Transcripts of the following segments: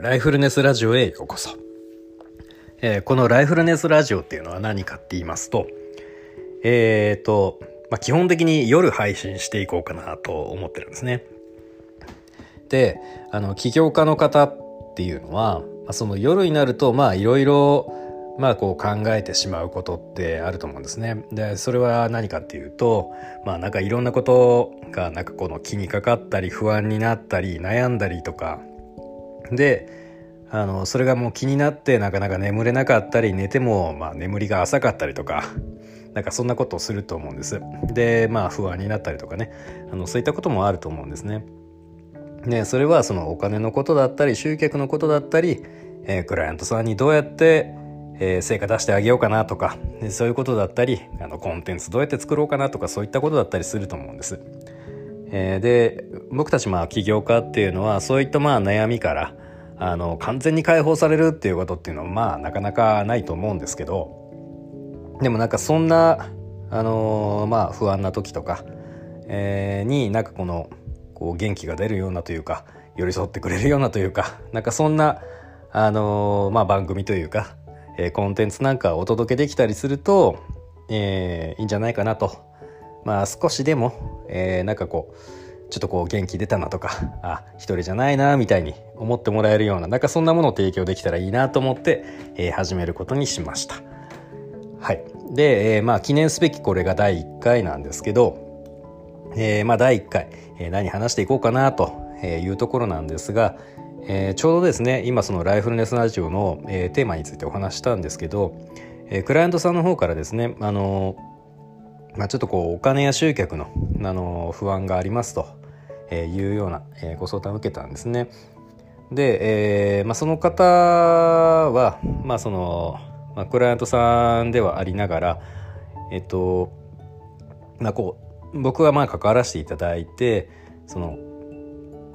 ライフルネスラジオへようこそ、えー、このライフルネスラジオっていうのは何かって言いますとえっ、ー、と、まあ、基本的に夜配信していこうかなと思ってるんですね。であの起業家の方っていうのは、まあ、その夜になるとまあいろいろまあこう考えてしまうことってあると思うんですね。でそれは何かっていうとまあなんかいろんなことがなんかこの気にかかったり不安になったり悩んだりとか。であのそれがもう気になってなかなか眠れなかったり寝てもまあ眠りが浅かったりとかなんかそんなことをすると思うんです。でまあ不安になったりとかねあのそういったこともあると思うんですね。ねそれはそのお金のことだったり集客のことだったり、えー、クライアントさんにどうやってえー、成果出してあげようかなとかそういうことだったりあのコンテンツどうやって作ろうかなとかそういったことだったりすると思うんです。えー、で僕たちまあ起業家っていうのはそういったまあ悩みからあの完全に解放されるっていうことっていうのはまあなかなかないと思うんですけどでもなんかそんなあの、まあ不安な時とか、えー、になんかこのこう元気が出るようなというか寄り添ってくれるようなというかなんかそんなあの、まあ番組というかえー、コンテンツなんかお届けできたりすると、えー、いいんじゃないかなと。まあ少しでも、えー、なんかこうちょっとこう元気出たなとか あ一人じゃないなみたいに思ってもらえるようななんかそんなものを提供できたらいいなと思って、えー、始めることにしました。はい、で、えー、まあ記念すべきこれが第1回なんですけど、えー、まあ第1回、えー、何話していこうかなというところなんですが、えー、ちょうどですね今そのライフルネスラジオの、えー、テーマについてお話したんですけど、えー、クライアントさんの方からですねあのまあ、ちょっとこうお金や集客の、あの不安がありますというような、えご相談を受けたんですね。で、えーまあ、その方は、まあそのまあ、クライアントさんではありながら、えっとまあ、こう僕がまあ関わらせていただいてその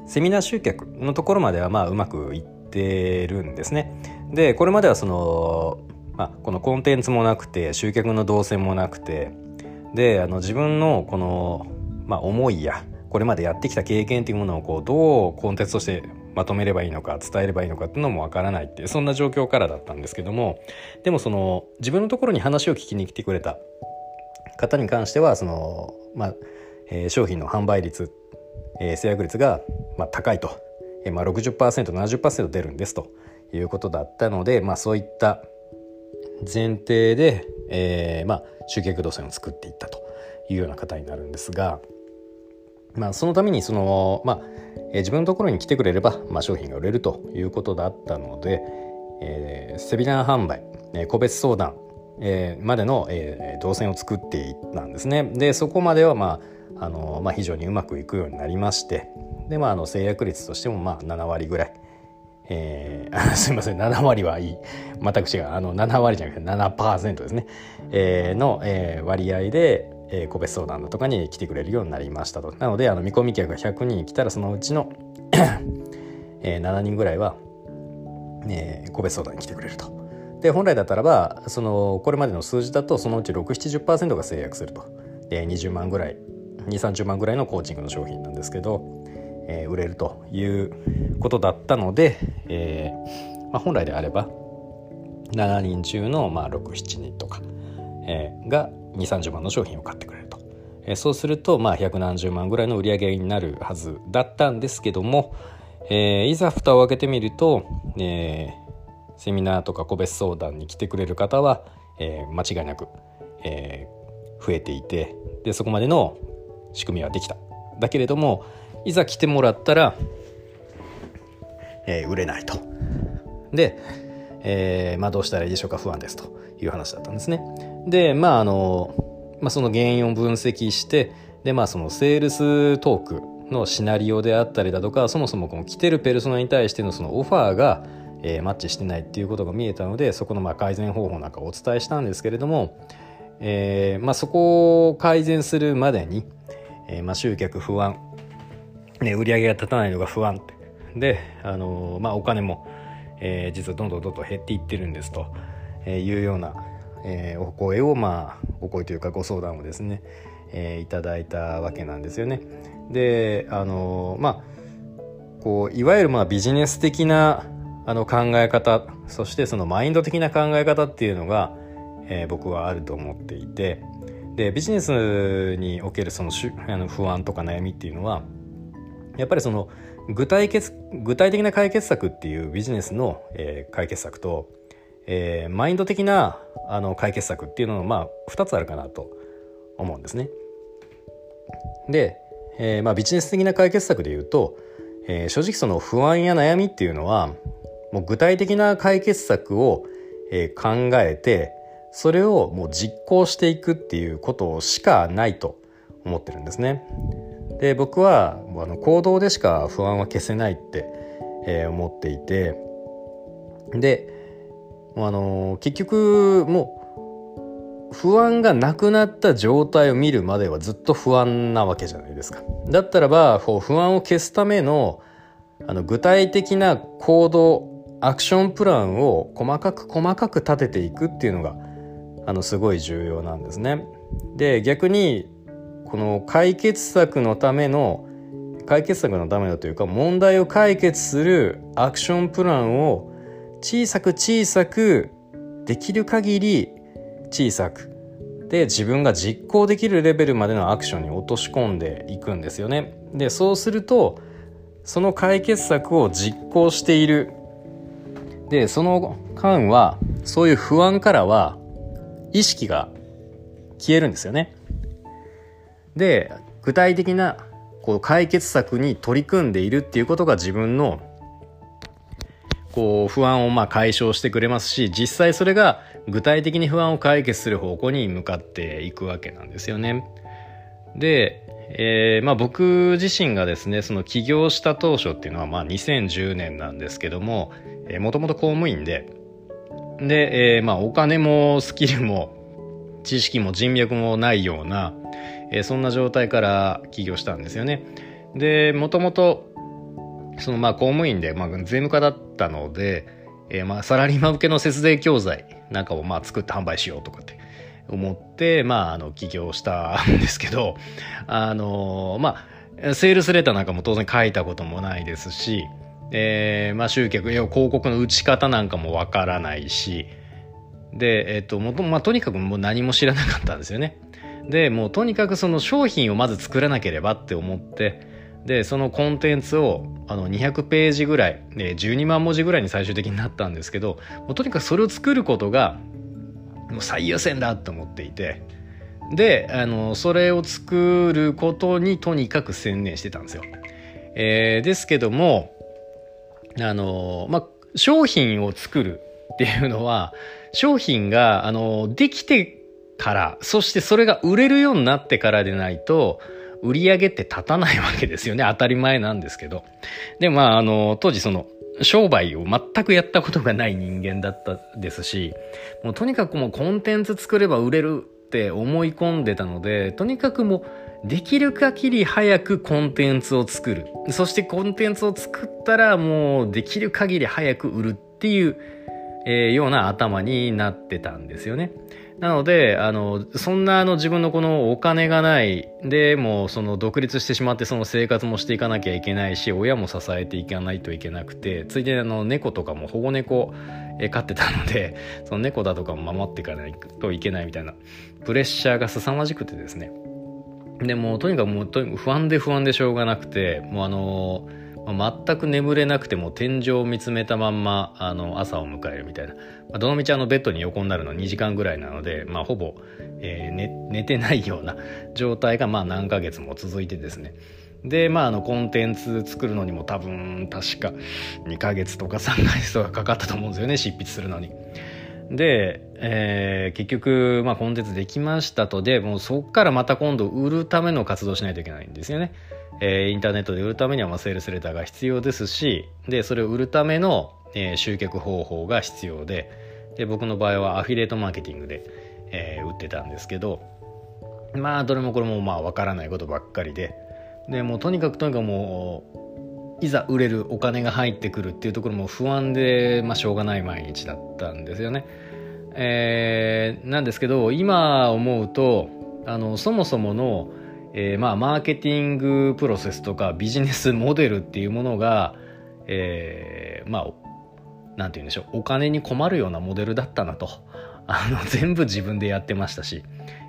セミナー集客のところまではまあうまくいってるんですね。でこれまではその、まあ、このコンテンツもなくて集客の動線もなくてであの自分のこの、まあ、思いやこれまでやってきた経験っていうものをこうどうコンテンツとしてまとめればいいのか伝えればいいのかっていうのもわからないっていうそんな状況からだったんですけどもでもその自分のところに話を聞きに来てくれた方に関してはその、まあえー、商品の販売率えー、制約率が、まあ、高いと、えーまあ60%、70%出るんですということだったので、まあ、そういった前提で、えーまあ、集客動線を作っていったというような方になるんですが、まあ、そのためにその、まあえー、自分のところに来てくれれば、まあ、商品が売れるということだったので、えー、セミナー販売、えー、個別相談、えー、までの、えー、動線を作っていったんですね。でそこまではまああの、まあ、非常にうまくいくようになりましてで、まあ、あの制約率としてもまあ7割ぐらい。えー、すいません7割はいい全く違うあの7割じゃなくて7%ですね、えー、の、えー、割合で、えー、個別相談だとかに来てくれるようになりましたと。なのであの見込み客が100人来たらそのうちのえー、7人ぐらいは、えー、個別相談に来てくれると。で本来だったらばそのこれまでの数字だとそのうち670%が制約すると。で20万ぐらい2 3 0万ぐらいのコーチングの商品なんですけど、えー、売れるということだったので、えーまあ、本来であれば7人中のまあ67人とか、えー、が2 3 0万の商品を買ってくれると、えー、そうするとまあ百何十万ぐらいの売り上げになるはずだったんですけども、えー、いざ蓋を開けてみると、えー、セミナーとか個別相談に来てくれる方は、えー、間違いなく、えー、増えていてでそこまでの仕組みはできた。だけれどもいざ来てもらったら、えー、売れないと。で、えー、まあ、どうしたらいいでしょうか不安ですという話だったんですね。でまああの、まあ、その原因を分析してでまあそのセールストークのシナリオであったりだとかそもそもこの来てるペルソナに対してのそのオファーが、えー、マッチしてないっていうことが見えたのでそこのまあ改善方法なんかお伝えしたんですけれども、えーまあ、そこを改善するまでに、えー、まあ、集客不安、ね、売り上げが立たないのが不安で、あのー、まあ、お金も、えー、実はどんどんどんどん減っていってるんですというような、えお声を、まあ、お声というかご相談をですね、えいただいたわけなんですよね。であのまあこういわゆるまあビジネス的なあの考え方そしてそのマインド的な考え方っていうのが、えー、僕はあると思っていてでビジネスにおけるそのあの不安とか悩みっていうのはやっぱりその具体具体的な解決策っていうビジネスの、えー、解決策と、えー、マインド的なあの解決策っていうののまあ2つあるかなと思うんですね。で、えーまあ、ビジネス的な解決策でいうと、えー、正直その不安や悩みっていうのはもう具体的な解決策を、えー、考えてそれをもう実行していくっていうことしかないと思ってるんですね。で僕はあの行動でしか不安は消せないって、えー、思っていてであの結局もう不安がなくなった状態を見るまではずっと不安なわけじゃないですか。だったらば不安を消すためのあの具体的な行動アクションプランを細かく細かく立てていくっていうのがあのすごい重要なんですね。で逆にこの解決策のための解決策のためのというか問題を解決するアクションプランを小さく小さくできる限り小さくで自分が実行できるレベルまでのアクションに落とし込んでいくんですよね。でそうするとその解決策を実行しているでその間はそういう不安からは意識が消えるんですよね。で具体的なこう解決策に取り組んでいるっていうことが自分のこう不安をまあ解消してくれますし実際それが具体的に不安を解決する方向に向かっていくわけなんですよね。で、えー、まあ僕自身がですねその起業した当初っていうのはまあ2010年なんですけどももともと公務員でで、えー、まあお金もスキルも知識も人脈もないような、えー、そんな状態から起業したんですよね。でもともとそのまあ公務員で、まあ、税務課だったので、えー、まあサラリーマン向けの節税教材なんかをまあ作って販売しようとかって思って、まあ、あの起業したんですけど あのまあセールスレターなんかも当然書いたこともないですし、えーまあ、集客広告の打ち方なんかもわからないしで、えっと、もと、まあ、とにかくもう何も知らなかったんですよね。で、もうとにかくその商品をまず作らなければって思って、で、そのコンテンツをあの200ページぐらい、で12万文字ぐらいに最終的になったんですけど、もうとにかくそれを作ることがもう最優先だと思っていて、で、あの、それを作ることにとにかく専念してたんですよ。えー、ですけども、あの、まあ、商品を作るっていうのは、商品が、あの、できてから、そしてそれが売れるようになってからでないと、売り上げって立たないわけですよね。当たり前なんですけど。で、まあ、あの、当時その、商売を全くやったことがない人間だったですし、もうとにかくもうコンテンツ作れば売れるって思い込んでたので、とにかくもうできる限り早くコンテンツを作る。そしてコンテンツを作ったらもうできる限り早く売るっていうえー、ような頭になってたんですよね。なので、あの、そんなあの自分のこのお金がない、で、もうその独立してしまってその生活もしていかなきゃいけないし、親も支えていかないといけなくて、ついでにあの猫とかも保護猫、え飼ってたので、その猫だとかも守っていかないといけないみたいな、プレッシャーが凄まじくてですね。でもとにかくもう不安で不安でしょうがなくて、もうあのーまあ、全く眠れなくても天井を見つめたまんまあの朝を迎えるみたいな、まあ、どのみちあのベッドに横になるの2時間ぐらいなので、まあ、ほぼ、えー、寝寝てないような 状態がまあ何ヶ月も続いてですねでまああのコンテンツ作るのにも多分確か2ヶ月とか3ヶ月とかかかったと思うんですよね執筆するのに。で、えー、結局、まあ、コンテンツできましたとでもうそこからまた今度売るための活動しないといけないんですよね。えー、インターネットで売るためにはまあセールスレターが必要ですしでそれを売るための、えー、集客方法が必要でで僕の場合はアフィリエイトマーケティングで、えー、売ってたんですけどまあどれもこれもまあ分からないことばっかりででもうとにかくとにかくもういざ売れるお金が入ってくるっていうところも不安で、まあ、しょうがない毎日だったんですよね。えー、なんですけど今思うとあのそもそものえー、まあマーケティングプロセスとかビジネスモデルっていうものが、えー、まあ何て言うんでしょう。お金に困るようなモデルだったなと。あの全部自分でやってましたし、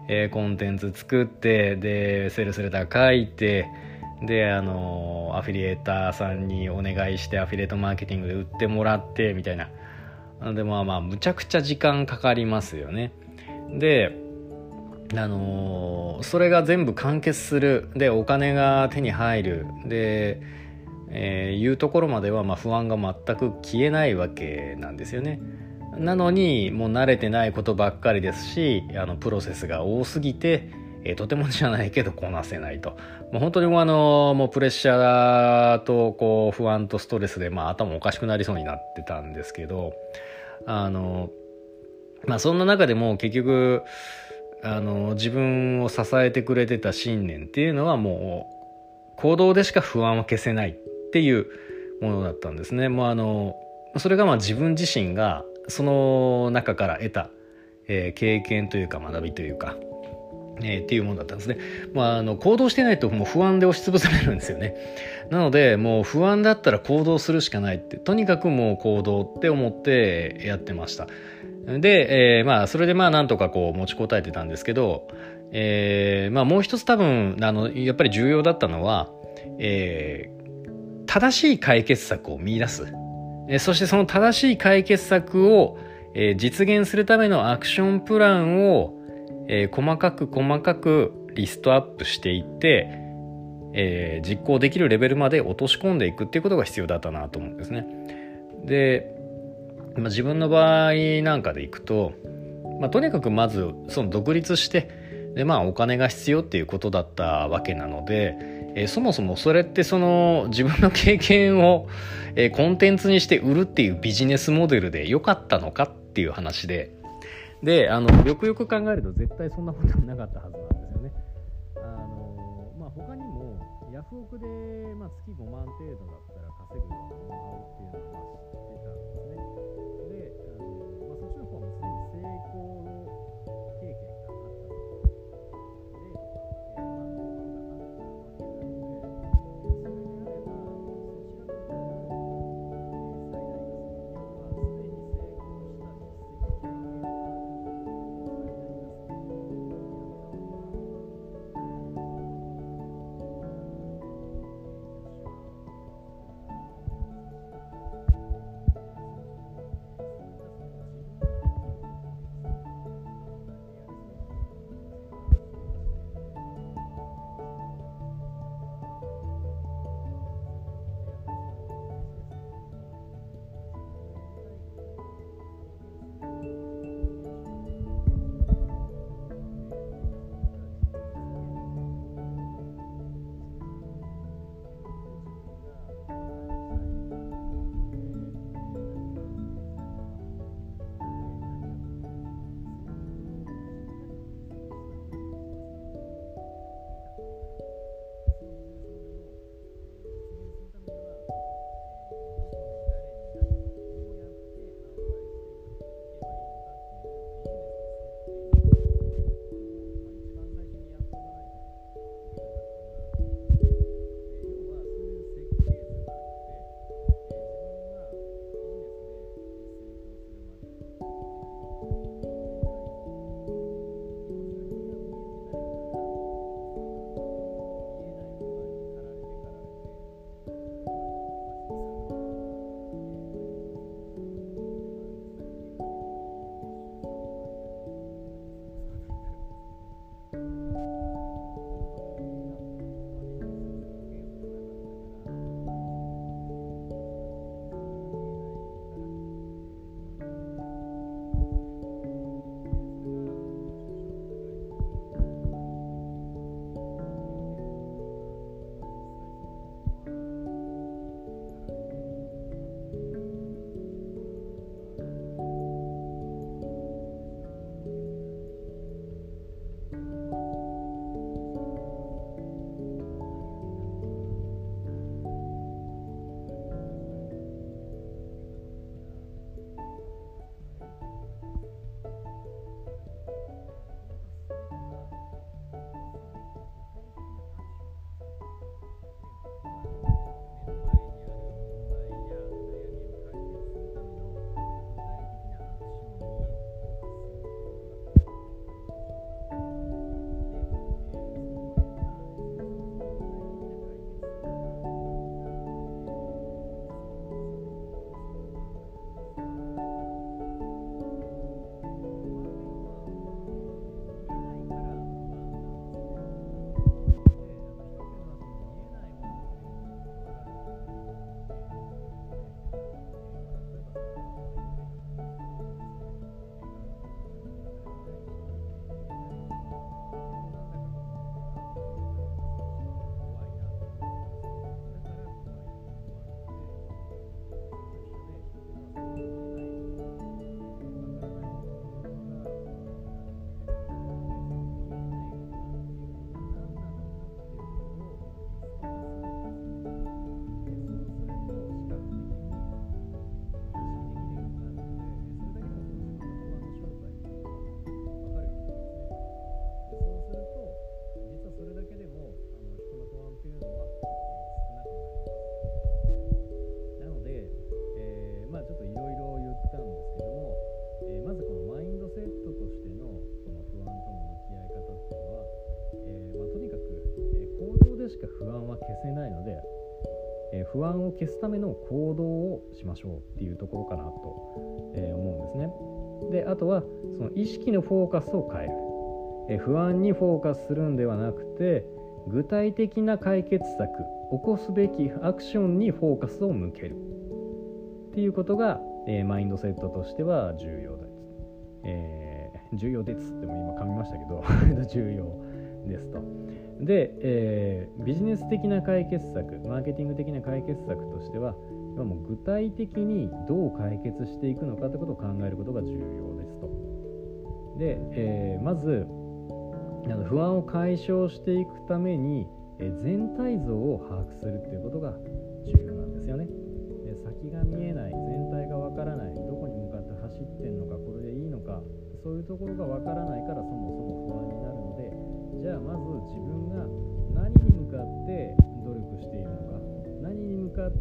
えー、コンテンツ作ってでセールスレター書いてであのアフィリエーターさんにお願いしてアフィリエイトマーケティングで売ってもらってみたいな。でもまあまあむちゃくちゃ時間かかりますよね。であのそれが全部完結する。でお金が手に入る。で、えー、いうところまではまあ不安が全く消えないわけなんですよね。なのにもう慣れてないことばっかりですしあのプロセスが多すぎて、えー、とてもじゃないけどこなせないと。もう本当にもうあのもうプレッシャーとこう不安とストレスで、まあ、頭おかしくなりそうになってたんですけどあのまあそんな中でも結局あの自分を支えてくれてた信念っていうのはもう行動でしか不安は消せないっていうものだったんですね。もうあのそれがまあ自分自身がその中から得た、えー、経験というか学びというか、えー、っていうものだったんですね。まあ、あの行動してないともう不安で押しつぶされるんですよね。なのでもう不安だったら行動するしかないってとにかくもう行動って思ってやってました。で、えー、まあそれでまあなんとかこう持ちこたえてたんですけど、えー、まあもう一つ多分あのやっぱり重要だったのは、えー、正しい解決策を見出す。えそしてその正しい解決策を、えー、実現するためのアクションプランを、えー、細かく細かくリストアップしていって、えー、実行できるレベルまで落とし込んでいくっていうことが必要だったなと思うんですね。で、まあ、自分の場合なんかでいくと、まあ、とにかくまずその独立してでまあお金が必要っていうことだったわけなので、えー、そもそもそれってその自分の経験を、えー、コンテンツにして売るっていうビジネスモデルで良かったのかっていう話でであのよくよく考えると絶対そんなことはなかったはずなんですよね。あのまあ、他にもヤフオクで、まあ、月5万程度だったら稼ぐようなノウハウっていうのはし不安を消すための行動をしましょうっていうところかなと、え、思うんですね。であとはその意識のフォーカスを変える、え、不安にフォーカスするんではなくて具体的な解決策起こすべきアクションにフォーカスを向けるっていうことが、え、マインドセットとしては重要です。えー、重要ですっても今噛みましたけど 重要ですと。で、えー、ビジネス的な解決策マーケティング的な解決策としては今も具体的にどう解決していくのかということを考えることが重要ですと。で、えー、まず不安を解消していくために全体像を把握するっていうことが重要なんですよね。で先が見えない全体がわからないどこに向かって走ってんのかこれでいいのかそういうところがわからないからそもそも不安じゃあまず自分が何に向かって努力しているのか何に向かって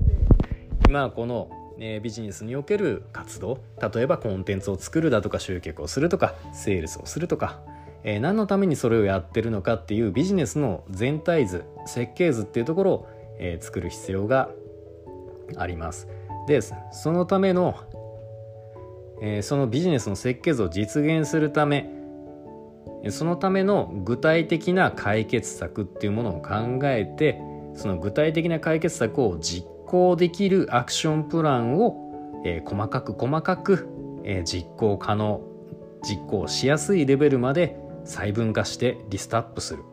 今このえビジネスにおける活動例えばコンテンツを作るだとか集客をするとかセールスをするとかえー、何のためにそれをやってるのかっていうビジネスの全体図設計図っていうところを、えー、作る必要があります。でそのための、えー、そのビジネスの設計図を実現するためそのための具体的な解決策っていうものを考えてその具体的な解決策を実行できるアクションプランを、えー、細かく細かく、えー、実行可能実行しやすいレベルまで細分化してリストアップする、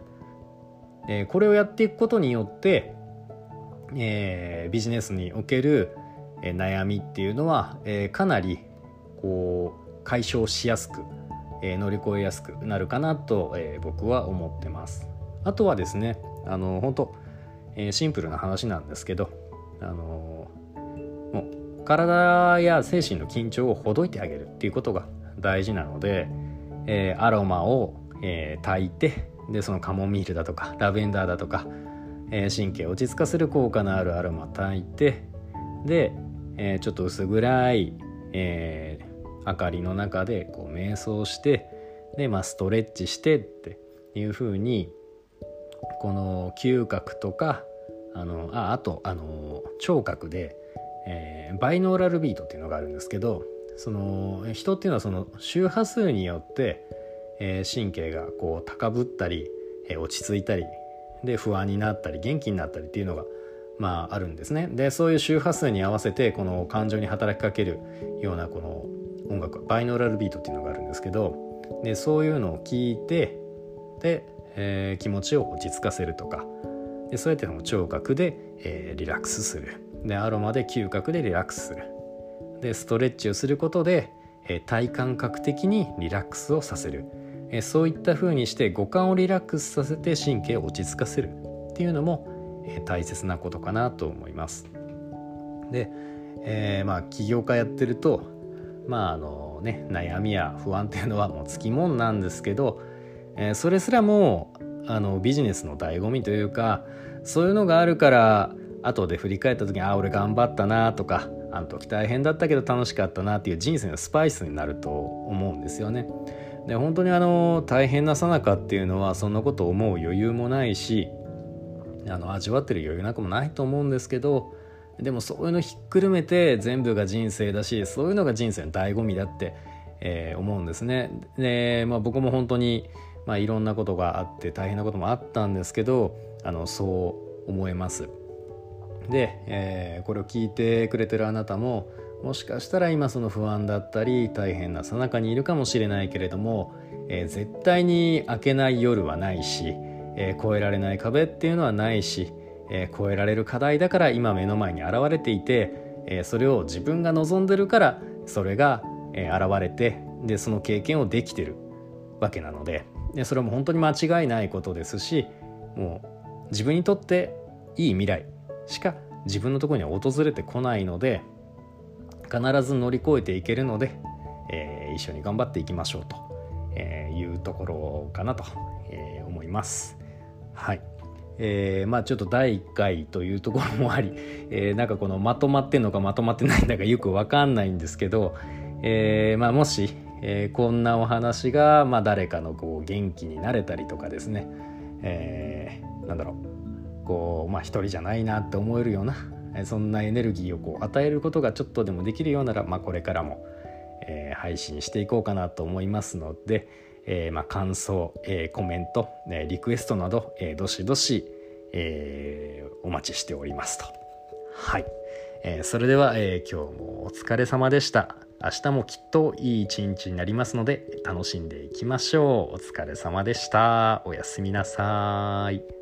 えー、これをやっていくことによって、えー、ビジネスにおける、えー、悩みっていうのは、えー、かなりこう解消しやすく、え、乗り越えやすくなるかなと、え、僕は思ってます。あとはですねあの本当、え、シンプルな話なんですけどあのもう体や精神の緊張をほどいてあげるっていうことが大事なので、え、アロマをえ、炊いてでそのカモミールだとかラベンダーだとか、え、神経を落ち着かせる効果のあるアロマ炊いてで、え、ちょっと薄暗い、えー、明かりの中でこ瞑想してで、まあ、ストレッチしてっていう風にこの嗅覚とかあのああとあの聴覚で、えー、バイノーラルビートっていうのがあるんですけどその人っていうのはその周波数によってえー、神経がこう高ぶったり、えー、落ち着いたりで不安になったり元気になったりっていうのがまああるんですね。でそういう周波数に合わせてこの感情に働きかけるようなこの音楽バイノーラルビートっていうのがあるんですけどでそういうのを聞いてで、えー、気持ちを落ち着かせるとかでそうやって聴覚で、えー、リラックスする。でアロマで嗅覚でリラックスする。でストレッチをすることで、えー、体感覚的にリラックスをさせる。えそういった風にして五感をリラックスさせて神経を落ち着かせる。っていうのも、え大切なことかなと思います。で、え、まあ起業家やってるとまああのね悩みや不安っていうのはもうつきもんなんですけど、えー、それすらもあのビジネスの醍醐味というかそういうのがあるから後で振り返った時にあ俺頑張ったなとかあの時大変だったけど楽しかったなっていう人生のスパイスになると思うんですよね。で本当にあの大変なさなかっていうのはそんなこと思う余裕もないしあの味わってる余裕なくもないと思うんですけどでもそういうのひっくるめて全部が人生だしそういうのが人生の醍醐味だって、えー、思うんですね。で、まあ、僕も本当に、まあ、いろんなことがあって大変なこともあったんですけどあのそう思えます。で、えー、これを聞いてくれてるあなたももしかしたら今その不安だったり大変なさなかにいるかもしれないけれども、えー、絶対に明けない夜はないし、えー、越えられない壁っていうのはないし、えー、越えられる課題だから今目の前に現れていて、えそれを自分が望んでるからそれが、え現れてでその経験をできてるわけなのででそれも本当に間違いないことですしもう自分にとっていい未来しか自分のとこには訪れてこないので必ず乗り越えていけるので、えー、一緒に頑張っていきましょうと、えいうところかなと、え思います。はいえー、まあちょっと第1回というところもあり、えー、なんかこのまとまってんのかまとまってないんだかよく分かんないんですけど、えー、まあもし、えー、こんなお話が、まあ、誰かのこう元気になれたりとかですね、えー、なんだろうこうまあ一人じゃないなって思えるようなそんなエネルギーをこう与えることがちょっとでもできるようなら、まあ、これからも、えー、配信していこうかなと思いますので、えー、まあ感想、えー、コメント、えリクエストなど、えどしどし、えお待ちしておりますと。はい、えそれでは、え今日もお疲れ様でした。明日もきっといい一日になりますので楽しんでいきましょう。お疲れ様でした。おやすみなさい。